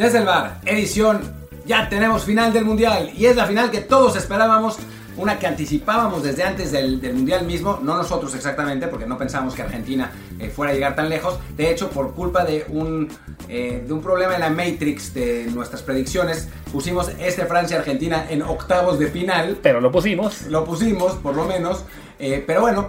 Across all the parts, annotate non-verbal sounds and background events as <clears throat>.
Desde el bar, edición, ya tenemos final del Mundial y es la final que todos esperábamos, una que anticipábamos desde antes del, del Mundial mismo, no nosotros exactamente, porque no pensamos que Argentina eh, fuera a llegar tan lejos, de hecho por culpa de un, eh, de un problema en la Matrix de nuestras predicciones, pusimos este Francia-Argentina en octavos de final, Pero lo pusimos. lo pusimos por lo menos, eh, pero bueno.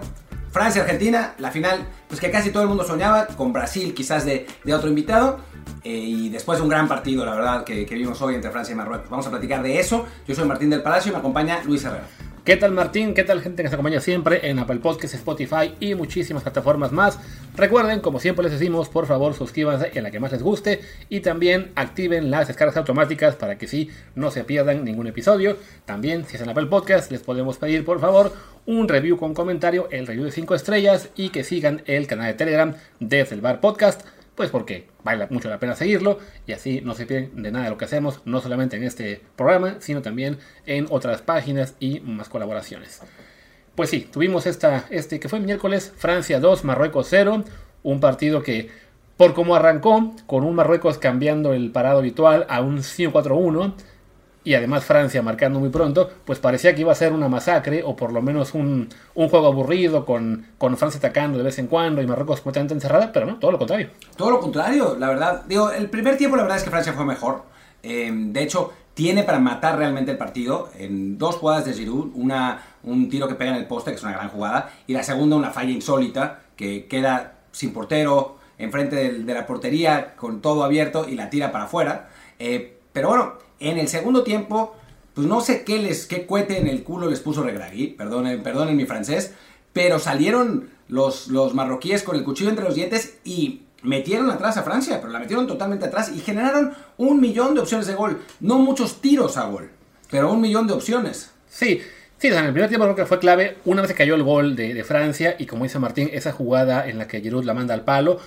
Francia-Argentina, la final, pues que casi todo el mundo soñaba, con Brasil quizás de, de otro invitado, eh, y después de un gran partido, la verdad, que, que vimos hoy entre Francia y Marruecos. Vamos a platicar de eso. Yo soy Martín del Palacio y me acompaña Luis Herrera. ¿Qué tal Martín? ¿Qué tal gente que nos acompaña siempre en Apple Podcasts, Spotify y muchísimas plataformas más? Recuerden, como siempre les decimos, por favor suscríbanse en la que más les guste y también activen las descargas automáticas para que sí no se pierdan ningún episodio. También, si es en Apple Podcast, les podemos pedir por favor un review con comentario, el review de 5 estrellas y que sigan el canal de Telegram desde el Bar Podcast. Pues porque vale mucho la pena seguirlo y así no se pierden de nada de lo que hacemos, no solamente en este programa, sino también en otras páginas y más colaboraciones. Pues sí, tuvimos esta, este que fue miércoles, Francia 2, Marruecos 0, un partido que por como arrancó, con un Marruecos cambiando el parado habitual a un 5-4-1, y además Francia marcando muy pronto, pues parecía que iba a ser una masacre o por lo menos un, un juego aburrido con, con, Francia atacando de vez en cuando y Marruecos completamente encerrada, pero no, todo lo contrario. Todo lo contrario, la verdad. Digo, el primer tiempo la verdad es que Francia fue mejor. Eh, de hecho, tiene para matar realmente el partido en dos jugadas de Giroud, una, un tiro que pega en el poste, que es una gran jugada, y la segunda una falla insólita, que queda sin portero, enfrente de, de la portería, con todo abierto y la tira para afuera. Eh, pero bueno, en el segundo tiempo, pues no sé qué les, qué cohete en el culo les puso Regragui, perdonen, perdonen mi francés, pero salieron los, los marroquíes con el cuchillo entre los dientes y metieron atrás a Francia, pero la metieron totalmente atrás y generaron un millón de opciones de gol. No muchos tiros a gol, pero un millón de opciones. Sí, sí, en el primer tiempo creo que fue clave. Una vez que cayó el gol de, de Francia y como dice Martín, esa jugada en la que Giroud la manda al palo,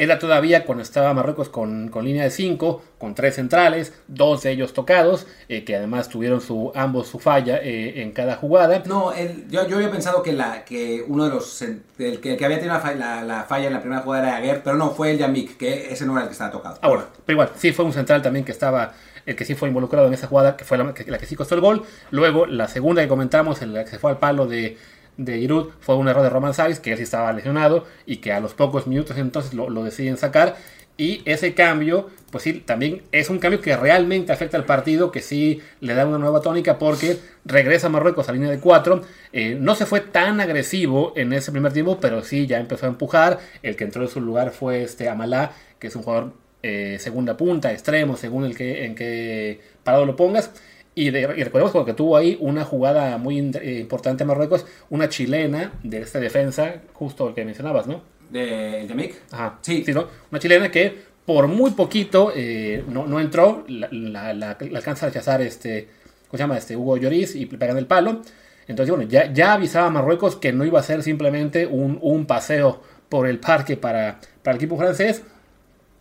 era todavía cuando estaba Marruecos con, con línea de 5, con tres centrales, dos de ellos tocados, eh, que además tuvieron su, ambos su falla eh, en cada jugada. No, el, yo, yo, había pensado que, la, que uno de los. El que, el que había tenido la falla, la, la falla, en la primera jugada era Aguer, pero no, fue el Yamik, que ese no era el que estaba tocado. Ah, bueno, pero igual, sí fue un central también que estaba. El que sí fue involucrado en esa jugada, que fue la que, la que sí costó el gol. Luego, la segunda que comentamos, en la que se fue al palo de, de Giroud fue un error de Roman Saiz, que él sí estaba lesionado y que a los pocos minutos entonces lo, lo, deciden sacar. Y ese cambio, pues sí, también es un cambio que realmente afecta al partido, que sí le da una nueva tónica porque regresa Marruecos a línea de 4. Eh, no se fue tan agresivo en ese primer tiempo, pero sí ya empezó a empujar. El que entró en su lugar fue este Amalá, que es un jugador eh, segunda punta, extremo, según el que, en qué parado lo pongas. Y, de, y, recordemos que tuvo ahí una jugada muy eh, importante en Marruecos, una chilena de esta defensa, justo el que mencionabas, ¿no? ¿De Yamik? Ajá, sí. sí ¿no? Una chilena que por muy poquito eh, no, no, entró, la, la, la, la, alcanza a rechazar este, ¿cómo se llama? Este Hugo Lloris y pegan el palo. Entonces, bueno, ya, ya avisaba a Marruecos que no iba a ser simplemente un, un paseo por el parque para, para el equipo francés.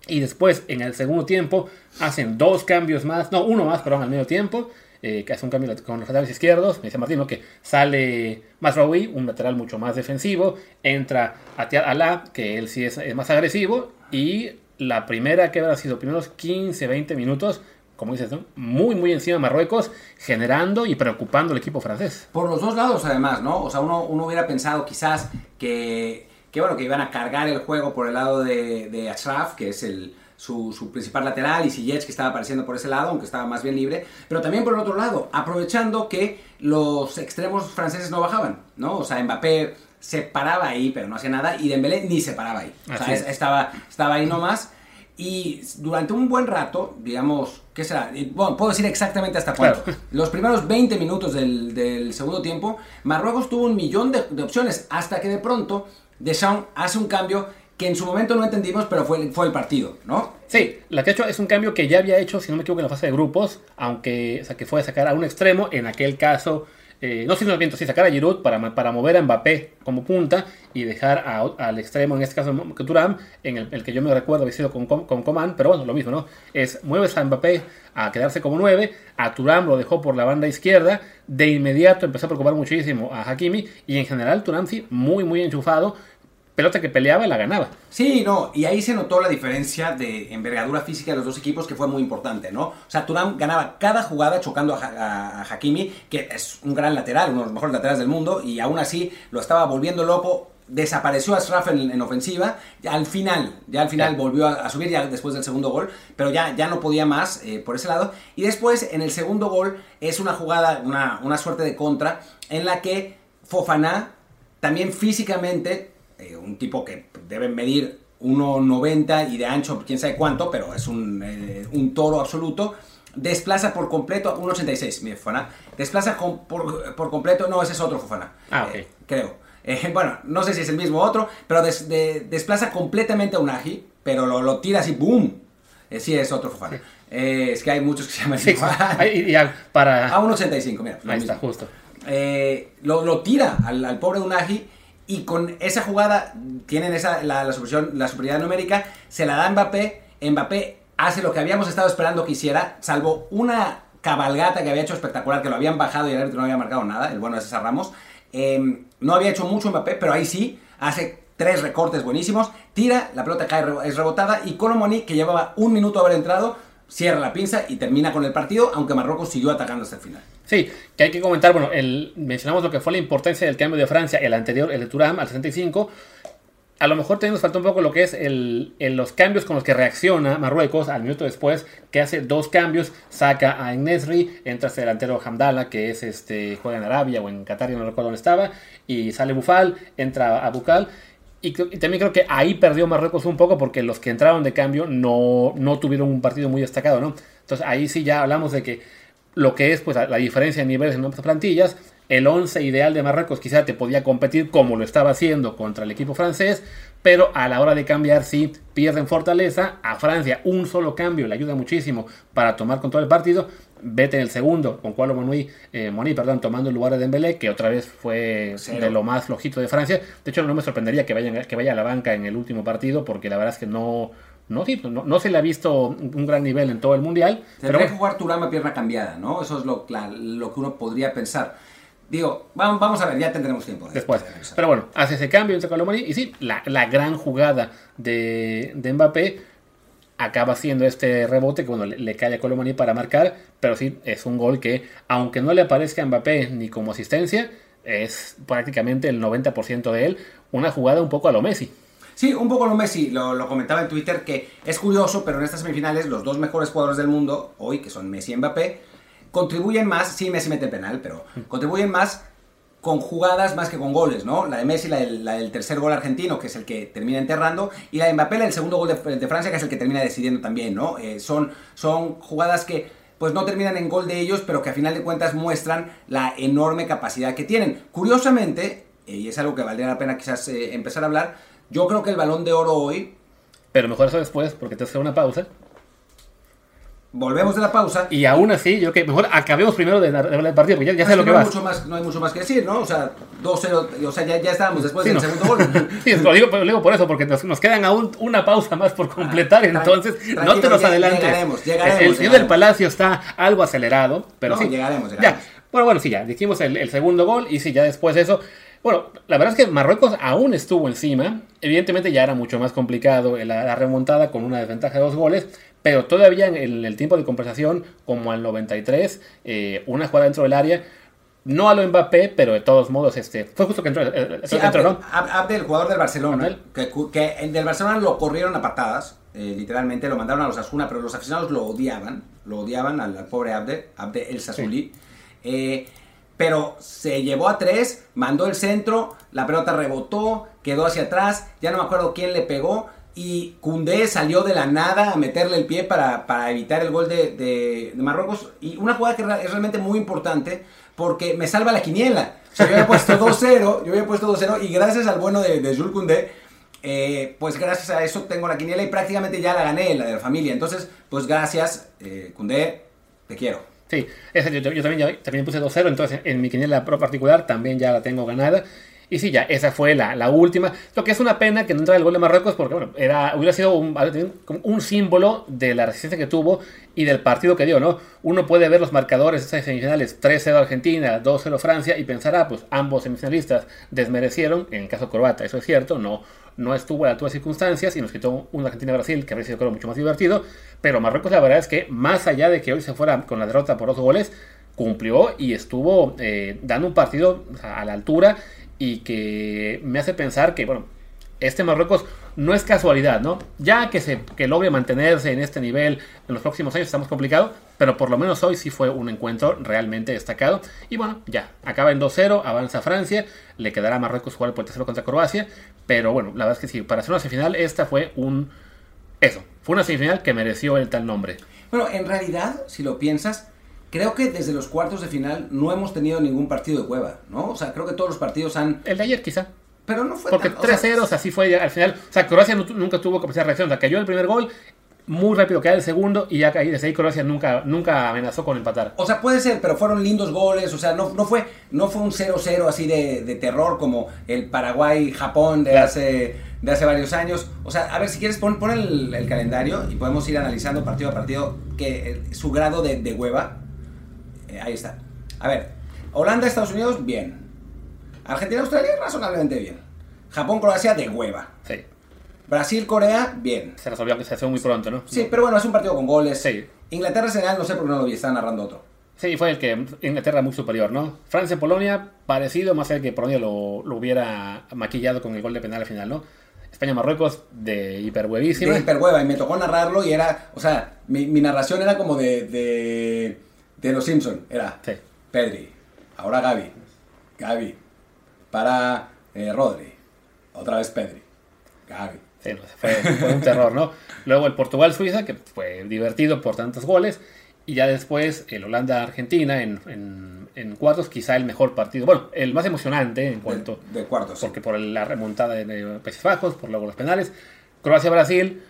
Y después, en el segundo tiempo, hacen dos cambios más, no, uno más, perdón, al medio tiempo, eh, que hace un cambio con los laterales izquierdos. Me dice Martino que sale Masraoui, un lateral mucho más defensivo, entra Atiad Alá, que él sí es, es, más agresivo, y la primera que habrá sido primeros 15, 20 minutos, como dices, ¿no? muy, muy encima de Marruecos, generando y preocupando al equipo francés. Por los dos lados, además, ¿no? O sea, uno, uno hubiera pensado quizás que que bueno, que iban a cargar el juego por el lado de, de Ashraf, que es el, su, su, principal lateral, y Ziyech, que estaba apareciendo por ese lado, aunque estaba más bien libre, pero también por el otro lado, aprovechando que los extremos franceses no bajaban, ¿no? O sea, Mbappé se paraba ahí, pero no hacía nada, y Dembélé ni se paraba ahí. O sea, estaba, estaba ahí nomás. Y durante un buen rato, digamos, ¿qué será? Bueno, puedo decir exactamente hasta cuánto. Claro. <laughs> Los primeros 20 minutos del, del, segundo tiempo, Marruecos tuvo un millón de, de opciones, hasta que de pronto Deschamps hace un cambio que en su momento no entendimos, pero fue, fue el partido, ¿no? Sí, la que ha hecho es un cambio que ya había hecho, si no me equivoco, en la fase de grupos, aunque o sea, que fue sacar a un extremo, en aquel caso, eh, no sé si viento, sí, sacar a Giroud para, para mover a Mbappé como punta y dejar al extremo, en este caso Turam, en el, que yo me recuerdo había sido con, con, con Coman, pero bueno, lo mismo, ¿no? Es mueves a Mbappé a quedarse como 9, a Turam lo dejó por la banda izquierda, de inmediato empezó a preocupar muchísimo a Hakimi y en general Turam sí, muy, muy enchufado, pelota que peleaba la ganaba. Sí, no, y ahí se notó la diferencia de envergadura física de los dos equipos que fue muy importante, ¿no? O sea, Turán ganaba cada jugada chocando a, Hakimi, que es un gran lateral, uno de los mejores laterales del mundo, y aún así lo estaba volviendo loco desapareció a en, en, ofensiva, ya al final, ya al final volvió a, subir ya después del segundo gol, pero ya, ya no podía más eh, por ese lado. Y después en el segundo gol es una jugada, una, una suerte de contra, en la que Fofana, también físicamente, eh, un tipo que debe medir 1,90 y de ancho quién sabe cuánto, pero es un, eh, un toro absoluto, desplaza por completo, 1,86, mi Fofana, desplaza por, por, completo, no, ese es otro Fofana, ah, okay. creo eh, <laughs> bueno, no sé si es el mismo otro, pero desplaza completamente a Unagi, pero lo, tira así, ¡boom! Eh, sí, es otro Fofana. Eh, es que hay muchos que se llaman igual. <laughs> para... A 1.85, mira. Ahí está, justo. lo, tira al, pobre Unagi y con esa jugada tienen esa, la, la, la superioridad numérica, se la da Mbappé, Mbappé hace lo que habíamos estado esperando que hiciera, salvo una cabalgata que había hecho espectacular, que lo habían bajado y el árbitro no había marcado nada, el bueno de César Ramos. Em, no había hecho mucho Mbappé, pero ahí sí, hace tres recortes buenísimos, tira, la pelota cae, es rebotada y Colomoni, que llevaba un minuto haber entrado, cierra la pinza y termina con el partido, aunque Marruecos siguió atacando hasta el final. Sí, que hay que comentar, bueno, el, mencionamos lo que fue la importancia del cambio de Francia, el anterior, el de Turam, al 65, a lo mejor también nos falta un poco lo que es los cambios con los que reacciona Marruecos al minuto después, que hace dos cambios, saca a Nesri, entra este delantero Hamdala, que es este, juega en Arabia o en Qatar, no recuerdo dónde estaba, y sale Bufal, entra a Bukal. Y, también creo que ahí perdió Marruecos un poco porque los que entraron de cambio no, no tuvieron un partido muy destacado, ¿no? Entonces ahí sí ya hablamos de que lo que es pues la, diferencia de niveles en nuestras plantillas, el 11 ideal de Marruecos quizá te podía competir como lo estaba haciendo contra el equipo francés, pero a la hora de cambiar sí pierden fortaleza. A Francia un solo cambio le ayuda muchísimo para tomar control del partido. Vete en el segundo con Cualo Moni, eh, perdón, tomando el lugar de Dembélé, que otra vez fue de lo más flojito de Francia. De hecho, no me sorprendería que, vayan, que vaya a la banca en el último partido, porque la verdad es que no, no, no, se le ha visto un gran nivel en todo el mundial. Tendría pero... que jugar Turama pierna cambiada, ¿no? Eso es lo, lo que uno podría pensar. Digo, vamos a ver, ya tendremos tiempo. Después. Pero bueno, hace ese cambio entre Colomani y sí, la, gran jugada de, de, Mbappé acaba siendo este rebote que bueno, le, cae a Colomani para marcar, pero sí, es un gol que, aunque no le aparezca a Mbappé ni como asistencia, es prácticamente el 90% de él, una jugada un poco a lo Messi. Sí, un poco a lo Messi, lo, lo, comentaba en Twitter, que es curioso, pero en estas semifinales los dos mejores jugadores del mundo, hoy, que son Messi y Mbappé, contribuyen más, sí, Messi mete penal, pero contribuyen más con jugadas más que con goles, ¿no? La de Messi, la del, tercer gol argentino, que es el que termina enterrando, y la de Mbappé, el segundo gol de, Francia, que es el que termina decidiendo también, ¿no? Eh, son, son jugadas que pues no terminan en gol de ellos, pero que a final de cuentas muestran la enorme capacidad que tienen. Curiosamente, eh, y es algo que valdría la pena quizás eh, empezar a hablar, yo creo que el balón de oro hoy... Pero mejor eso después, porque te hace una pausa. Volvemos de la pausa. Y aún así, yo que mejor acabemos primero de, el partido, porque ya, sé lo que, no Hay mucho más, no hay mucho más que decir, ¿no? O sea, 2-0, o sea, ya, ya estábamos después del segundo gol. <laughs> sí, lo digo, lo digo, por eso, porque nos, nos, quedan aún una pausa más por completar, ah, entonces no te nos adelantes. Llegaremos, llegaremos. El señor del Palacio está algo acelerado, pero no, sí. llegaremos, llegaremos. Ya. Bueno, bueno, sí, ya, dijimos el, el segundo gol y sí, ya después de eso... Bueno, la verdad es que Marruecos aún estuvo encima. Evidentemente ya era mucho más complicado la, la remontada con una desventaja de dos goles. Pero todavía en el, tiempo de compensación, como al 93, eh, una jugada dentro del área, no a lo Mbappé, pero de todos modos, este, fue justo que entró, eh, sí, ¿no? Abde, el jugador del Barcelona, que, que, del Barcelona lo corrieron a patadas, eh, literalmente, lo mandaron a los Asuna, pero los aficionados lo odiaban, lo odiaban al, pobre Abde, Abde el Sasuli. pero se llevó a tres, mandó el centro, la pelota rebotó, quedó hacia atrás, ya no me acuerdo quién le pegó, y Cundé salió de la nada a meterle el pie para, evitar el gol de, Marruecos. Y una jugada que es realmente muy importante porque me salva la quiniela. yo había puesto <laughs> 2-0, yo había puesto 2-0 y gracias al bueno de, de Jules Koundé, eh, pues gracias a eso tengo la quiniela y prácticamente ya la gané, la de la familia. Entonces, pues gracias, eh, te quiero. Sí, yo, también, también puse 2-0, entonces en mi quiniela pro particular también ya la tengo ganada. Y sí, ya, esa fue la, la, última. Lo que es una pena que no entrara el gol de Marruecos porque, bueno, era, hubiera sido un, un, símbolo de la resistencia que tuvo y del partido que dio, ¿no? Uno puede ver los marcadores de esas semifinales, 3-0 Argentina, 2-0 Francia, y pensar, ah, pues ambos semifinalistas desmerecieron, en el caso croata, eso es cierto, no, no estuvo a la altura de circunstancias y nos quitó un Argentina-Brasil que habría sido, creo, mucho más divertido. Pero Marruecos, la verdad es que, más allá de que hoy se fuera con la derrota por dos goles, cumplió y estuvo eh, dando un partido a la altura y que me hace pensar que, bueno, este Marruecos no es casualidad, ¿no? Ya que, se, que logre mantenerse en este nivel en los próximos años estamos complicado, pero por lo menos hoy sí fue un encuentro realmente destacado. Y bueno, ya, acaba en 2-0, avanza Francia, le quedará a Marruecos jugar por tercero contra Croacia, pero bueno, la verdad es que sí, para hacer una semifinal, esta fue un... Eso, fue una semifinal que mereció el tal nombre. Bueno, en realidad, si lo piensas, Creo que desde los cuartos de final no hemos tenido ningún partido de cueva, ¿no? O sea, creo que todos los partidos han... El de ayer quizá. Pero no fue Porque 3-0, así fue al final. O sea, Croacia nunca tuvo capacidad de reacción. O sea, cayó el primer gol, muy rápido cae el segundo y ya desde ahí Croacia nunca, nunca amenazó con empatar. O sea, puede ser, pero fueron lindos goles. O sea, no, no, fue, no fue un 0-0 así de, de, terror como el Paraguay-Japón de, hace, de hace varios años. O sea, a ver, si quieres, pon, pon el, el, calendario y podemos ir analizando partido a partido que, eh, su grado de, de hueva. Eh, ahí está. A ver, Holanda, Estados Unidos, bien. Argentina, Australia, razonablemente bien. Japón, Croacia, de hueva. Sí. Brasil, Corea, bien. Se resolvió que se hace muy pronto, ¿no? Sí, pero bueno, es un partido con goles. Sí. Inglaterra, Senegal, no sé por qué no lo vi, estaba narrando otro. Sí, fue el que Inglaterra muy superior, ¿no? Francia, Polonia, parecido, más allá que Polonia lo, lo, hubiera maquillado con el gol de penal al final, ¿no? España, Marruecos, de hiperhuevísima. De hiperhueva, y me tocó narrarlo y era, o sea, mi, mi narración era como de, de, de Los Simpson, era sí. Pedri, ahora Gaby, Gaby, para eh, Rodri, otra vez Pedri, Gaby. Sí, no, fue, fue, un terror, ¿no? Luego el Portugal-Suiza, que fue divertido por tantos goles. Y ya después el Holanda-Argentina en, en, en, cuartos, quizá el mejor partido. Bueno, el más emocionante en cuanto. De, de cuartos. Porque sí. por la remontada de Países Bajos, por luego los penales. Croacia-Brasil,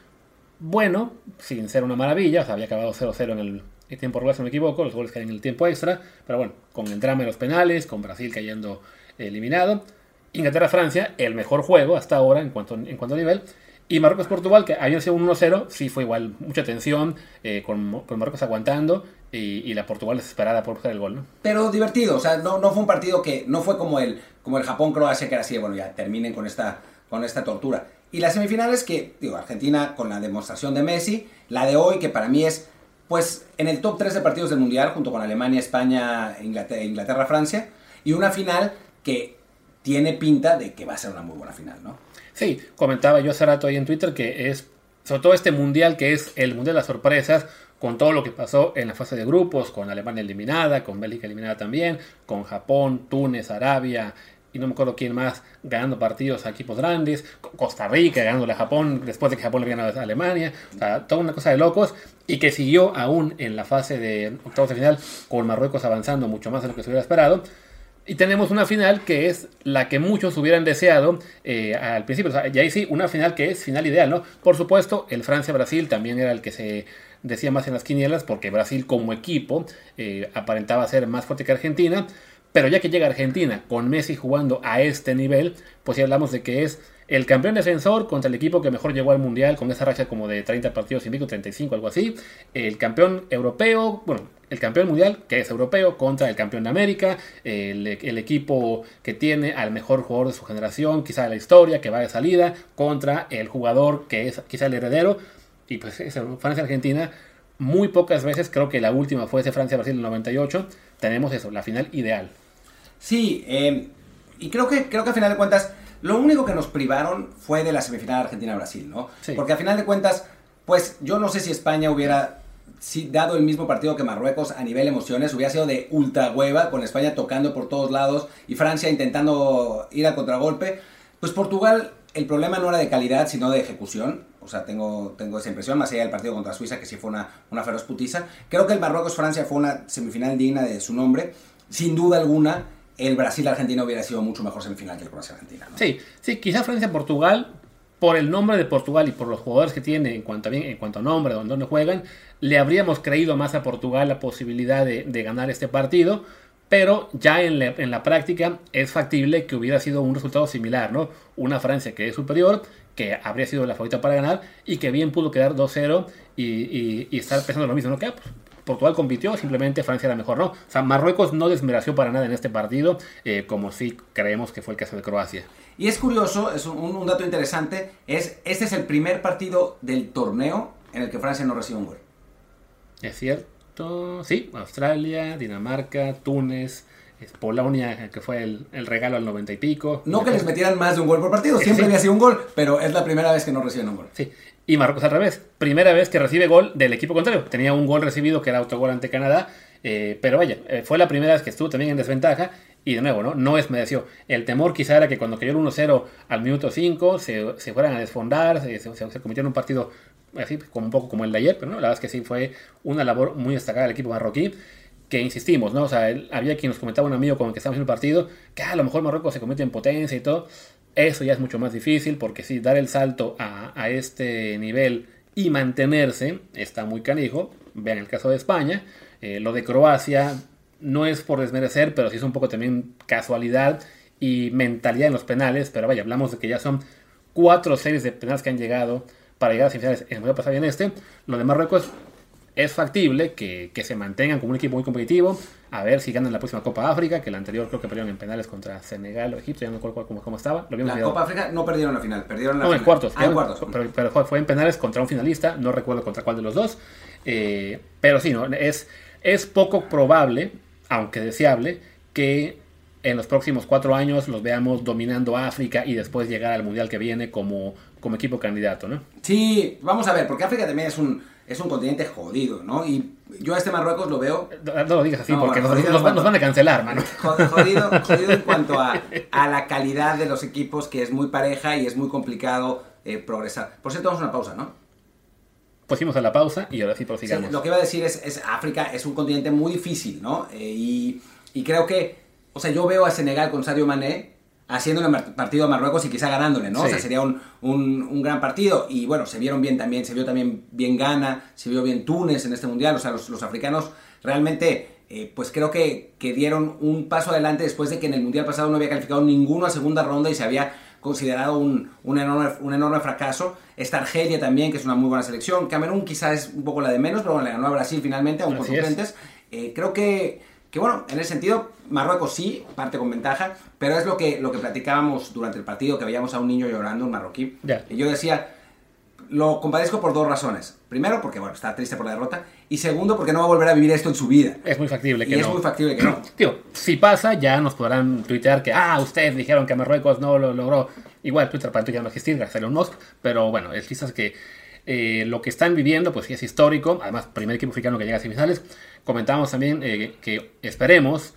bueno, sin ser una maravilla. O sea, había acabado 0-0 en el, el tiempo regular, si no me equivoco. Los goles caen en el tiempo extra. Pero bueno, con el drama de los penales, con Brasil cayendo eliminado. Inglaterra-Francia, el mejor juego hasta ahora en cuanto, en cuanto a nivel. Y Marruecos-Portugal, que había sido un 1-0, sí fue igual, mucha tensión, eh, con, con, Marruecos aguantando y, y, la Portugal desesperada por buscar el gol, ¿no? Pero divertido, o sea, no, no fue un partido que, no fue como el, como el Japón-Croacia, que era así, bueno, ya terminen con esta, con esta tortura. Y las semifinales que, digo, Argentina con la demostración de Messi, la de hoy, que para mí es, pues, en el top 3 de partidos del Mundial, junto con Alemania, España, Inglaterra, Inglaterra Francia, y una final que tiene pinta de que va a ser una muy buena final, ¿no? Sí, comentaba yo hace rato ahí en Twitter que es, sobre todo este mundial que es el mundial de las sorpresas, con todo lo que pasó en la fase de grupos, con Alemania eliminada, con Bélgica eliminada también, con Japón, Túnez, Arabia, y no me acuerdo quién más ganando partidos a equipos grandes, Costa Rica ganándole a Japón después de que Japón le ganó a Alemania, o sea, toda una cosa de locos, y que siguió aún en la fase de octavos de final con Marruecos avanzando mucho más de lo que se hubiera esperado. Y tenemos una final que es la que muchos hubieran deseado eh, al principio. O sea, y ahí sí, una final que es final ideal, ¿no? Por supuesto, el Francia-Brasil también era el que se decía más en las quinielas, porque Brasil como equipo eh, aparentaba ser más fuerte que Argentina. Pero ya que llega Argentina con Messi jugando a este nivel, pues ya hablamos de que es el campeón defensor contra el equipo que mejor llegó al mundial con esa racha como de 30 partidos invicto, 35, algo así. El campeón europeo, bueno, el campeón mundial, que es europeo, contra el campeón de América, el, equipo que tiene al mejor jugador de su generación, quizá de la historia, que va de salida, contra el jugador que es quizá el heredero. Y pues es Francia-Argentina, muy pocas veces, creo que la última fue ese Francia-Brasil en el 98, tenemos eso, la final ideal. Sí, eh, y creo que, creo que a final de cuentas, lo único que nos privaron fue de la semifinal Argentina-Brasil, ¿no? Sí. Porque a final de cuentas, pues yo no sé si España hubiera si dado el mismo partido que Marruecos a nivel emociones, hubiera sido de ultra hueva, con España tocando por todos lados y Francia intentando ir al contragolpe. Pues Portugal, el problema no era de calidad, sino de ejecución. O sea, tengo, tengo esa impresión, más allá del partido contra Suiza, que sí fue una, una feroz putiza. Creo que el Marruecos-Francia fue una semifinal digna de su nombre. Sin duda alguna, el Brasil-Argentina hubiera sido mucho mejor semifinal que el Croacia-Argentina. Sí, sí, quizá Francia-Portugal por el nombre de Portugal y por los jugadores que tiene en cuanto a, nombre, donde juegan, le habríamos creído más a Portugal la posibilidad de, ganar este partido. pero ya en la, práctica es factible que hubiera sido un resultado similar, ¿no? Una Francia que es superior, que habría sido la favorita para ganar y que bien pudo quedar 2-0 y, y, y, estar pensando lo mismo, ¿no? Que ah, pues, Portugal compitió, simplemente Francia era mejor, ¿no? O sea, Marruecos no desmereció para nada en este partido, eh, como sí creemos que fue el caso de Croacia. Y es curioso, es un, un, dato interesante, es este es el primer partido del torneo en el que Francia no recibe un gol. Es cierto, sí, Australia, Dinamarca, Túnez, Polonia, que fue el, el, regalo al noventa y pico. No que les metieran más de un gol por partido, siempre sí. había sido un gol, pero es la primera vez que no reciben un gol. Sí, y Marruecos al revés, primera vez que recibe gol del equipo contrario. Tenía un gol recibido que era autogol ante Canadá, eh, pero vaya, eh, fue la primera vez que estuvo también en desventaja. Y de nuevo, ¿no? No es mereció. El temor quizá era que cuando cayó el 1-0 al minuto 5 se, se, fueran a desfondar, se, se, cometieron un partido así, como un poco como el de ayer, pero ¿no? la verdad es que sí fue una labor muy destacada del equipo marroquí que insistimos, ¿no? O sea, había quien nos comentaba un amigo con el que estábamos en el partido, que ah, a lo mejor Marruecos se comete en potencia y todo. Eso ya es mucho más difícil porque sí, dar el salto a, a este nivel y mantenerse está muy canijo. Vean el caso de España. Eh, lo de Croacia no es por desmerecer, pero sí es un poco también casualidad y mentalidad en los penales. Pero vaya, hablamos de que ya son cuatro series de penales que han llegado para llegar a semifinales en el pasado en este. Lo de Marruecos es factible que, que, se mantengan como un equipo muy competitivo. A ver si ganan la próxima Copa África, que la anterior creo que perdieron en penales contra Senegal o Egipto, ya no recuerdo cómo, cómo estaba. Lo la Copa África no perdieron la final, perdieron la no, final. en cuartos. Ah, en cuartos. Pero, pero fue, fue, en penales contra un finalista, no recuerdo contra cuál de los dos. Eh, pero sí, ¿no? es, es poco probable, aunque deseable, que en los próximos cuatro años los veamos dominando África y después llegar al Mundial que viene como, como equipo candidato, ¿no? Sí, vamos a ver, porque África también es un, es un continente jodido, ¿no? Y yo a este Marruecos lo veo... No, no lo digas así, no, porque nos, nos, nos, van a cancelar, mano. <laughs> Jodido, jodido en cuanto a, <laughs> a, la calidad de los equipos, que es muy pareja y es muy complicado eh, progresar. Por cierto, vamos a una pausa, ¿no? Pues fuimos a la pausa y ahora sí prosigamos. Sí, lo que iba a decir es, es África es un continente muy difícil, ¿no? Eh, y, y creo que, o sea, yo veo a Senegal con Sadio Mané haciendo un partido a Marruecos y quizá ganándole, ¿no? Sí. O sea, sería un, un, un, gran partido. Y bueno, se vieron bien también, se vio también bien Ghana, se vio bien Túnez en este mundial. O sea, los, los africanos realmente, eh, pues creo que, que, dieron un paso adelante después de que en el mundial pasado no había calificado ninguno a segunda ronda y se había considerado un, un, enorme, un enorme fracaso. Esta Argelia también, que es una muy buena selección. Camerún quizás es un poco la de menos, pero bueno, le ganó a Brasil finalmente, aún con suplentes. Eh, creo que que bueno, en ese sentido, Marruecos sí, parte con ventaja, pero es lo que, lo que platicábamos durante el partido, que veíamos a un niño llorando, un marroquí. Yeah. Y yo decía, lo compadezco por dos razones. Primero, porque bueno, está triste por la derrota. Y segundo, porque no va a volver a vivir esto en su vida. Es muy factible que y no. es muy factible que no. <clears throat> Tío, si pasa, ya nos podrán tuitear que, ah, ustedes dijeron que Marruecos no lo logró. Igual Twitter para ya no existir, gracias a Elon Musk. Pero bueno, el chiste es que eh, lo que están viviendo, pues sí es histórico. Además, primer equipo africano que llega a semifinales. Comentábamos también eh, que esperemos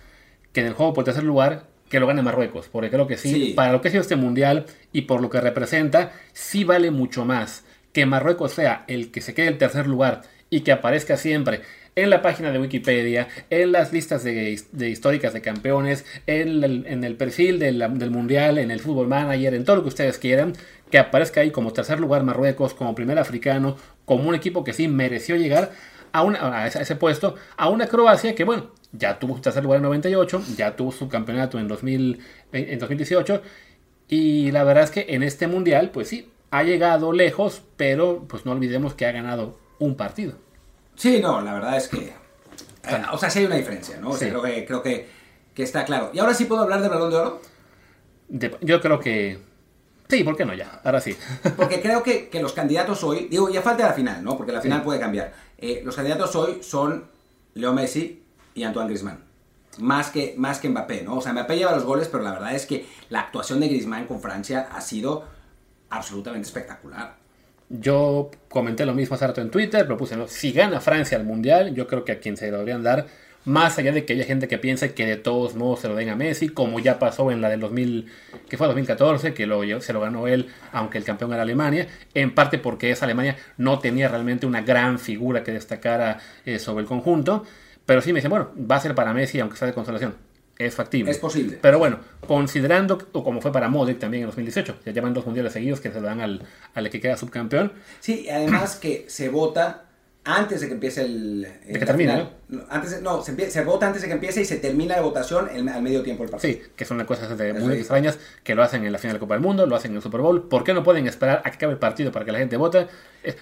que en el juego por tercer lugar que lo gane Marruecos, porque creo que sí, sí, para lo que ha sido este mundial y por lo que representa, sí vale mucho más que Marruecos sea el que se quede en tercer lugar y que aparezca siempre en la página de Wikipedia, en las listas de, históricas de campeones, en el, perfil del, mundial, en el fútbol manager, en todo lo que ustedes quieran, que aparezca ahí como tercer lugar Marruecos, como primer africano, como un equipo que sí mereció llegar a ese puesto, a una Croacia que, bueno, ya tuvo su tercer lugar en 98, ya tuvo su campeonato en, 2000, en 2018, y la verdad es que en este mundial, pues sí, ha llegado lejos, pero pues no olvidemos que ha ganado un partido. Sí, no, la verdad es que. Eh, o sea, sí hay una diferencia, ¿no? O sea, sí. creo, que, creo que, que, está claro. ¿Y ahora sí puedo hablar del balón de oro? De, yo creo que. Sí, ¿por qué no ya? Ahora sí. <laughs> Porque creo que, que, los candidatos hoy. Digo, ya falta la final, ¿no? Porque la final sí. puede cambiar. Eh, los candidatos hoy son Leo Messi y Antoine Griezmann. Más que, más que Mbappé, ¿no? O sea, Mbappé lleva los goles, pero la verdad es que la actuación de Griezmann con Francia ha sido absolutamente espectacular. Yo comenté lo mismo hace rato en Twitter, propuse, ¿no? si gana Francia al Mundial, yo creo que a quien se lo deberían dar, más allá de que haya gente que piense que de todos modos se lo den a Messi, como ya pasó en la del 2000, que fue 2014, que lo, se lo ganó él, aunque el campeón era Alemania, en parte porque esa Alemania no tenía realmente una gran figura que destacara eh, sobre el conjunto, pero sí me dicen, bueno, va a ser para Messi, aunque sea de consolación es factible. Es posible. Pero bueno, considerando, o como fue para Modric también en 2018, ya llevan dos mundiales seguidos que se dan al, al que queda subcampeón. Sí, además que se vota antes de que empiece el... De que termine, ¿no? Antes de- no, se, se vota antes de que empiece y se termina la votación el- al medio tiempo del partido. Sí, que son cosas de- Eso muy sí. extrañas que lo hacen en la final de la Copa del Mundo, lo hacen en el Super Bowl. ¿Por qué no pueden esperar a que acabe el partido para que la gente vote?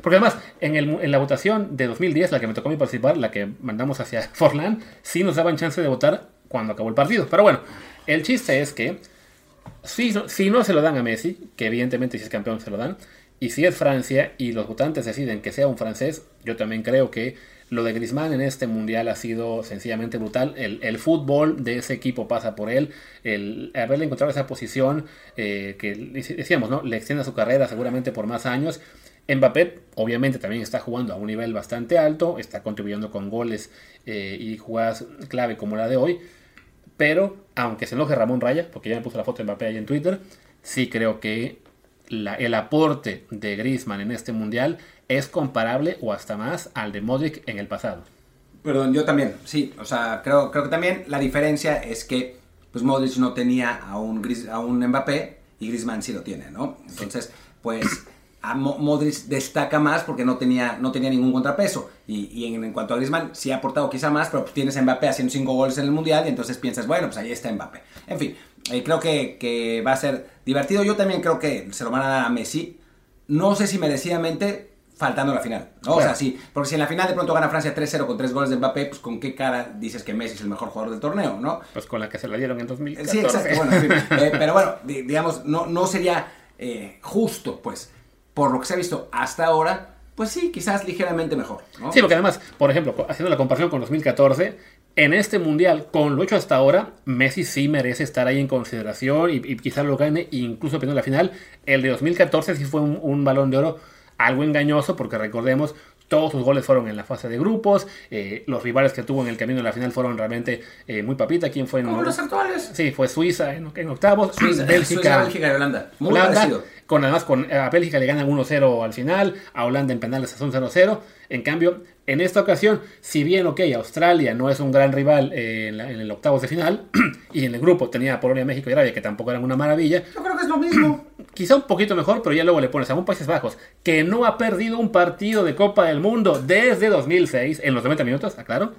Porque además, en, el, en la votación de 2010, la que me tocó a mí participar, la que mandamos hacia <laughs> Forlán, sí nos daban chance de votar cuando acabó el partido. Pero bueno, el chiste es que si, si no se lo dan a Messi, que evidentemente si es campeón se lo dan, y si es Francia y los votantes deciden que sea un francés, yo también creo que lo de Griezmann en este mundial ha sido sencillamente brutal. El, el fútbol de ese equipo pasa por él. El haberle encontrado esa posición eh, que decíamos, ¿no? Le extiende su carrera seguramente por más años. Mbappé obviamente también está jugando a un nivel bastante alto, está contribuyendo con goles eh, y jugadas clave como la de hoy. Pero, aunque se enoje Ramón Raya, porque ya me puso la foto de Mbappé ahí en Twitter, sí creo que la- el aporte de Griezmann en este mundial es comparable o hasta más al de Modric en el pasado. Perdón, yo también, sí. O sea, creo, creo que también la diferencia es que pues Modric no tenía a un, Gris- a un Mbappé y Griezmann sí lo tiene, ¿no? Entonces, pues a Mo- Modric destaca más porque no tenía, no tenía ningún contrapeso. Y, y en, en cuanto a Griezmann, sí ha aportado quizá más, pero tienes a Mbappé haciendo cinco goles en el Mundial y entonces piensas, bueno, pues ahí está Mbappé. En fin, eh, creo que, que va a ser divertido. Yo también creo que se lo van a dar a Messi. No sé si merecidamente faltando la final, ¿no? O sea, sí, porque si en la final de pronto gana Francia 3-0 con tres goles de Mbappé, pues con qué cara dices que Messi es el mejor jugador del torneo, ¿no? Pues con la que se la dieron en 2014. Sí, exacto. Bueno, en fin, eh, pero bueno, <laughs> di- digamos, no, no sería eh, justo, pues, por lo que se ha visto hasta ahora, pues sí, quizás ligeramente mejor, ¿no? Sí, porque además, por ejemplo, haciendo la comparación con 2014, en este mundial, con lo hecho hasta ahora, Messi sí merece estar ahí en consideración y, y quizás lo gane, incluso perdiendo la final. El de 2014 sí fue un, un balón de oro algo engañoso, porque recordemos, todos sus goles fueron en la fase de grupos, eh, los rivales que tuvo en el camino de la final fueron realmente eh, muy papita. ¿Quién fue en Como los actuales. Sí, fue Suiza en, en octavos, <clears throat> Suiza, Bélgica, Suiza, Bélgica y Holanda. Muy Holanda, parecido. Con además con a Bélgica le ganan 1-0 al final, a Holanda en penales son 0-0. En cambio, en esta ocasión, si bien, ok, Australia no es un gran rival eh, en, la- en el octavos de final, <clears throat> y en el grupo tenía a Polonia, México y Arabia, que tampoco eran una maravilla, Yo creo que es lo mismo. <clears throat> quizá un poquito mejor, pero ya luego le pones a un Países Bajos, que no ha perdido un partido de Copa del Mundo desde 2006, en los 90 minutos, aclaro.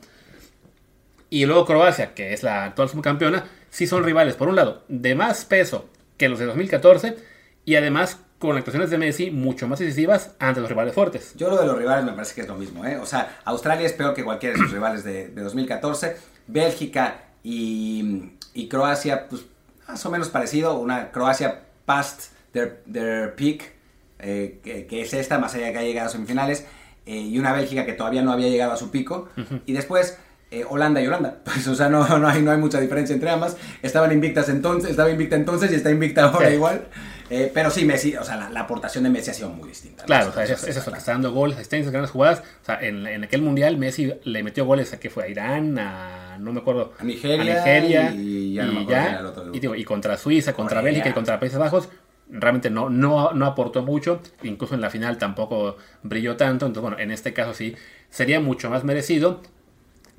Y luego Croacia, que es la actual subcampeona, sí son rivales, por un lado, de más peso que los de 2014, y además con actuaciones de Messi mucho más decisivas ante los rivales fuertes. Yo lo de los rivales me parece que es lo mismo, ¿eh? O sea, Australia es peor que cualquiera de sus <clears throat> rivales de, de 2014. Bélgica y, y Croacia, pues más o menos parecido. Una Croacia past their, their peak, eh, que, que es esta, más allá de que ha llegado a semifinales. eh, y una Bélgica que todavía no había llegado a su pico. Y después eh, Holanda y Holanda. <laughs> Pues, o sea, no, no, hay, no hay mucha diferencia entre ambas. Estaban invictas entonces, estaba invicta entonces y está invicta ahora Sí. igual. Eh, pero sí, Messi, o sea, la, la aportación de Messi ha sido muy distinta. ¿no? Claro, o sea, es, eso, que está dando goles, asistencias, grandes jugadas. O sea, en, en aquel mundial Messi le metió goles a que fue a Irán, a no me acuerdo, A Nigeria Nigeria, y ya no el otro y, digo, y contra Suiza, contra Corea. Bélgica y contra Países Bajos. Realmente no, no, no aportó mucho, incluso en la final tampoco brilló tanto. Entonces, bueno, en este caso sí sería mucho más merecido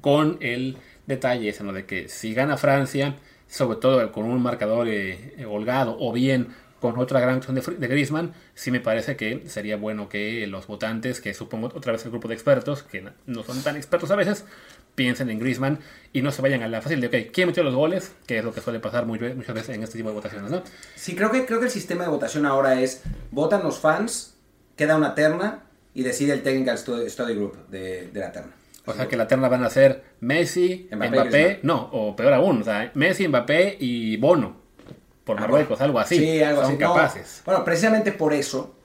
con el detalle ese, ¿no? De que si gana Francia, sobre todo con un marcador eh, holgado o bien con otra gran acción de, de Griezmann, sí me parece que sería bueno que los votantes, que supongo otra vez el grupo de expertos, que no son tan expertos a veces, piensen en Griezmann y no se vayan a la fácil de, ok, ¿quién metió los goles? Que es lo que suele pasar muy- muchas veces en este tipo de votaciones, ¿no? Sí, creo que, creo que el sistema de votación ahora es, votan los fans, queda una terna y decide el Technical Study, Group de, de la terna. O sea que la terna van a ser Messi, Mbappé, Mbappé, no, o peor aún, o sea, Messi, Mbappé y Bono, por Ah, Marruecos, algo así. Sí, algo Son así. No, capaces. bueno, precisamente por eso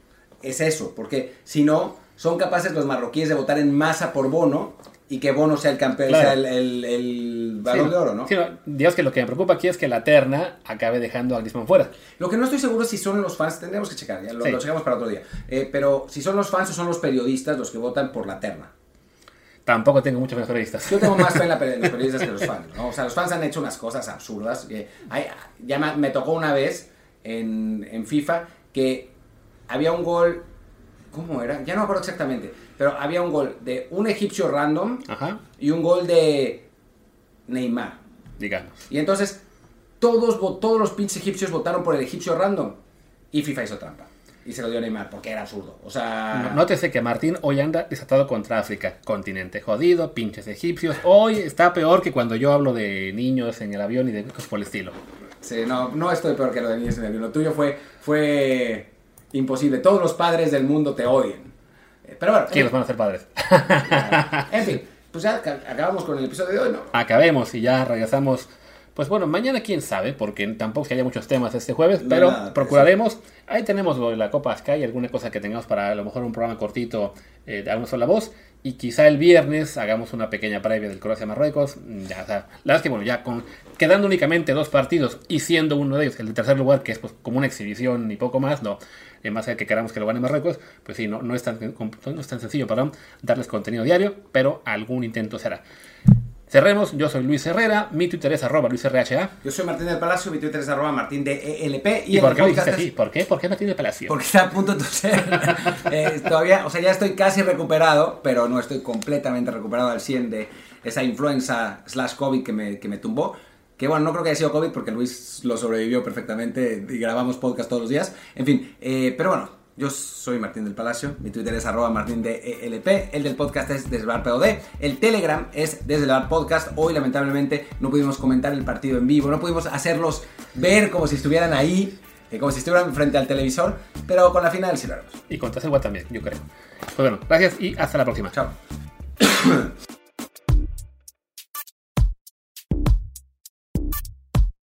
es eso, porque si no, son capaces los marroquíes de votar en masa por Bono y que Bono sea el campeón, Claro. sea el, el, el balón Sí, de oro, ¿no? sí, digamos que lo que me preocupa aquí es que la terna acabe dejando a Griezmann fuera. Lo que no estoy seguro es si son los fans, tendremos que checar, ya lo, Sí. lo checamos para otro día. Eh, pero si son los fans o son los periodistas los que votan por la terna. Tampoco tengo muchos periodistas. Yo tengo más fe en, la, <laughs> en los periodistas que los fans, ¿no? O sea, los fans han hecho unas cosas absurdas. que hay- ya me, me tocó una vez en, en FIFA que había un gol, ¿cómo era? Ya no me acuerdo exactamente, pero había un gol de un egipcio random Ajá, y un gol de Neymar. digamos. Y entonces todos, todos los pinches egipcios votaron por el egipcio random y FIFA hizo trampa. Y se lo dio a Neymar, porque era absurdo. O sea... Nótese que Martín hoy anda desatado contra África. Continente jodido, pinches egipcios. Hoy está peor que cuando yo hablo de niños en el avión y de cosas por el estilo. Sí, no, no estoy peor que lo de niños en el avión. Lo tuyo fue, fue imposible. Todos los padres del mundo te odian. Eh, Pero bueno, ¿Quiénes van a ser padres? en fin, pues ya ca- acabamos con el episodio de hoy, ¿no? Acabemos y ya regresamos. Pues bueno, mañana quién sabe, porque tampoco es que haya muchos temas este jueves, pero nada, procuraremos. Ahí tenemos lo de la Copa Sky, alguna cosa que tengamos para a lo mejor un programa cortito eh, de una sola voz. Y quizá el viernes hagamos una pequeña previa del Croacia-Marruecos. Mm, Ya, o sea, la verdad es que bueno, ya con quedando únicamente dos partidos y siendo uno de ellos el de tercer lugar, que es pues como una exhibición y poco más, no, en más allá que queramos que lo gane Marruecos, pues sí, no, no, es, tan, no es tan sencillo, perdón, darles contenido diario, pero algún intento será. Cerremos, yo soy Luis Herrera, mi Twitter es arroba luisrha. Yo soy Martín del Palacio, mi Twitter es arroba martín de ELP y, ¿Y por qué lo dijiste así? ¿Por qué? ¿Por qué Martín de Palacio? Porque está a punto de toser. <laughs> Eh, todavía, o sea, ya estoy casi recuperado, pero no estoy completamente recuperado al 100 de esa influenza slash COVID que me, que me tumbó. Que bueno, no creo que haya sido COVID porque Luis lo sobrevivió perfectamente y grabamos podcast todos los días. En fin, eh, pero bueno, yo soy Martín del Palacio, mi Twitter es arroba martín de ELP, el del podcast es desde el bar POD, el Telegram es desde el bar podcast. Hoy lamentablemente no pudimos comentar el partido en vivo, no pudimos hacerlos ver como si estuvieran ahí, eh, como si estuvieran frente al televisor, pero con la final sí lo haremos. Y con Taselwa también, yo creo. Pues bueno, gracias y hasta la próxima. Chao. <coughs>